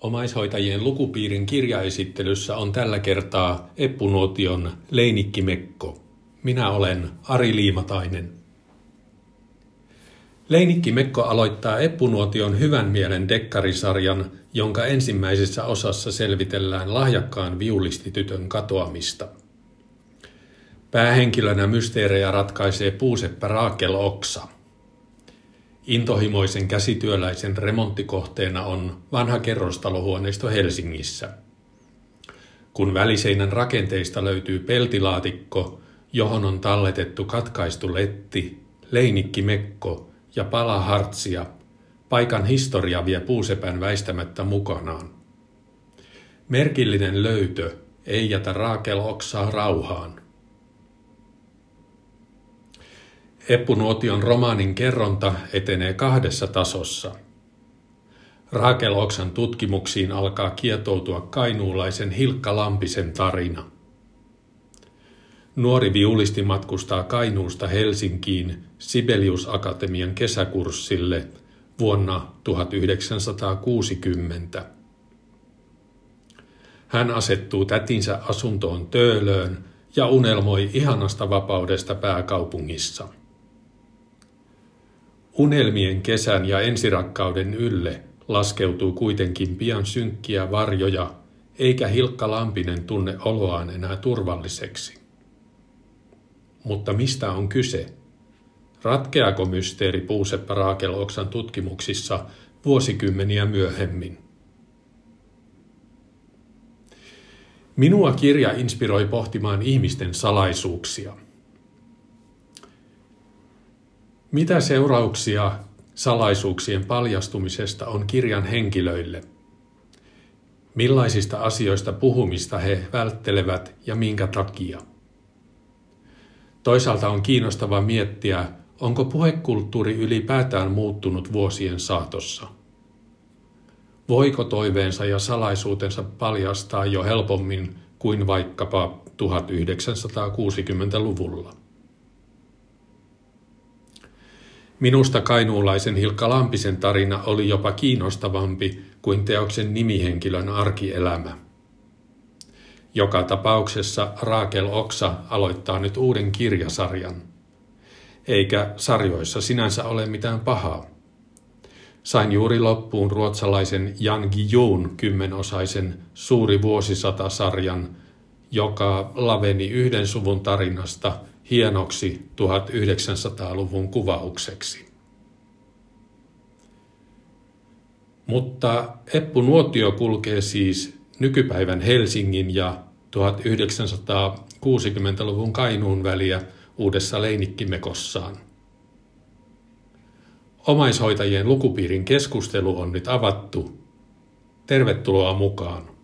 Omaishoitajien lukupiirin kirjaesittelyssä on tällä kertaa Eppunuotion Leinikki Mekko. Minä olen Ari Liimatainen. Leinikki Mekko aloittaa Eppunuotion hyvän mielen dekkarisarjan, jonka ensimmäisessä osassa selvitellään lahjakkaan viulistitytön katoamista. Päähenkilönä mysteerejä ratkaisee puuseppä Raakel Oksa – Intohimoisen käsityöläisen remonttikohteena on vanha kerrostalohuoneisto Helsingissä. Kun väliseinän rakenteista löytyy peltilaatikko, johon on talletettu katkaistu letti, leinikki mekko ja pala hartsia, paikan historia vie puusepän väistämättä mukanaan. Merkillinen löytö ei jätä Raakel oksaa rauhaan. Eppunuotion romaanin kerronta etenee kahdessa tasossa. Raakel Oksan tutkimuksiin alkaa kietoutua kainuulaisen Hilkka Lampisen tarina. Nuori viulisti matkustaa Kainuusta Helsinkiin Sibelius Akatemian kesäkurssille vuonna 1960. Hän asettuu tätinsä asuntoon Töölöön ja unelmoi ihanasta vapaudesta pääkaupungissa – Unelmien kesän ja ensirakkauden ylle laskeutuu kuitenkin pian synkkiä varjoja, eikä Hilkka Lampinen tunne oloaan enää turvalliseksi. Mutta mistä on kyse? Ratkeako mysteeri Puuseppä Raakel Oksan tutkimuksissa vuosikymmeniä myöhemmin? Minua kirja inspiroi pohtimaan ihmisten salaisuuksia – mitä seurauksia salaisuuksien paljastumisesta on kirjan henkilöille? Millaisista asioista puhumista he välttelevät ja minkä takia? Toisaalta on kiinnostava miettiä, onko puhekulttuuri ylipäätään muuttunut vuosien saatossa. Voiko toiveensa ja salaisuutensa paljastaa jo helpommin kuin vaikkapa 1960-luvulla? Minusta kainuulaisen Hilkka Lampisen tarina oli jopa kiinnostavampi kuin teoksen nimihenkilön arkielämä. Joka tapauksessa Raakel Oksa aloittaa nyt uuden kirjasarjan. Eikä sarjoissa sinänsä ole mitään pahaa. Sain juuri loppuun ruotsalaisen Jan Guillaume kymmenosaisen Suuri vuosisata-sarjan, joka laveni yhden suvun tarinasta – hienoksi 1900-luvun kuvaukseksi. Mutta Eppu Nuotio kulkee siis nykypäivän Helsingin ja 1960-luvun Kainuun väliä uudessa leinikkimekossaan. Omaishoitajien lukupiirin keskustelu on nyt avattu. Tervetuloa mukaan.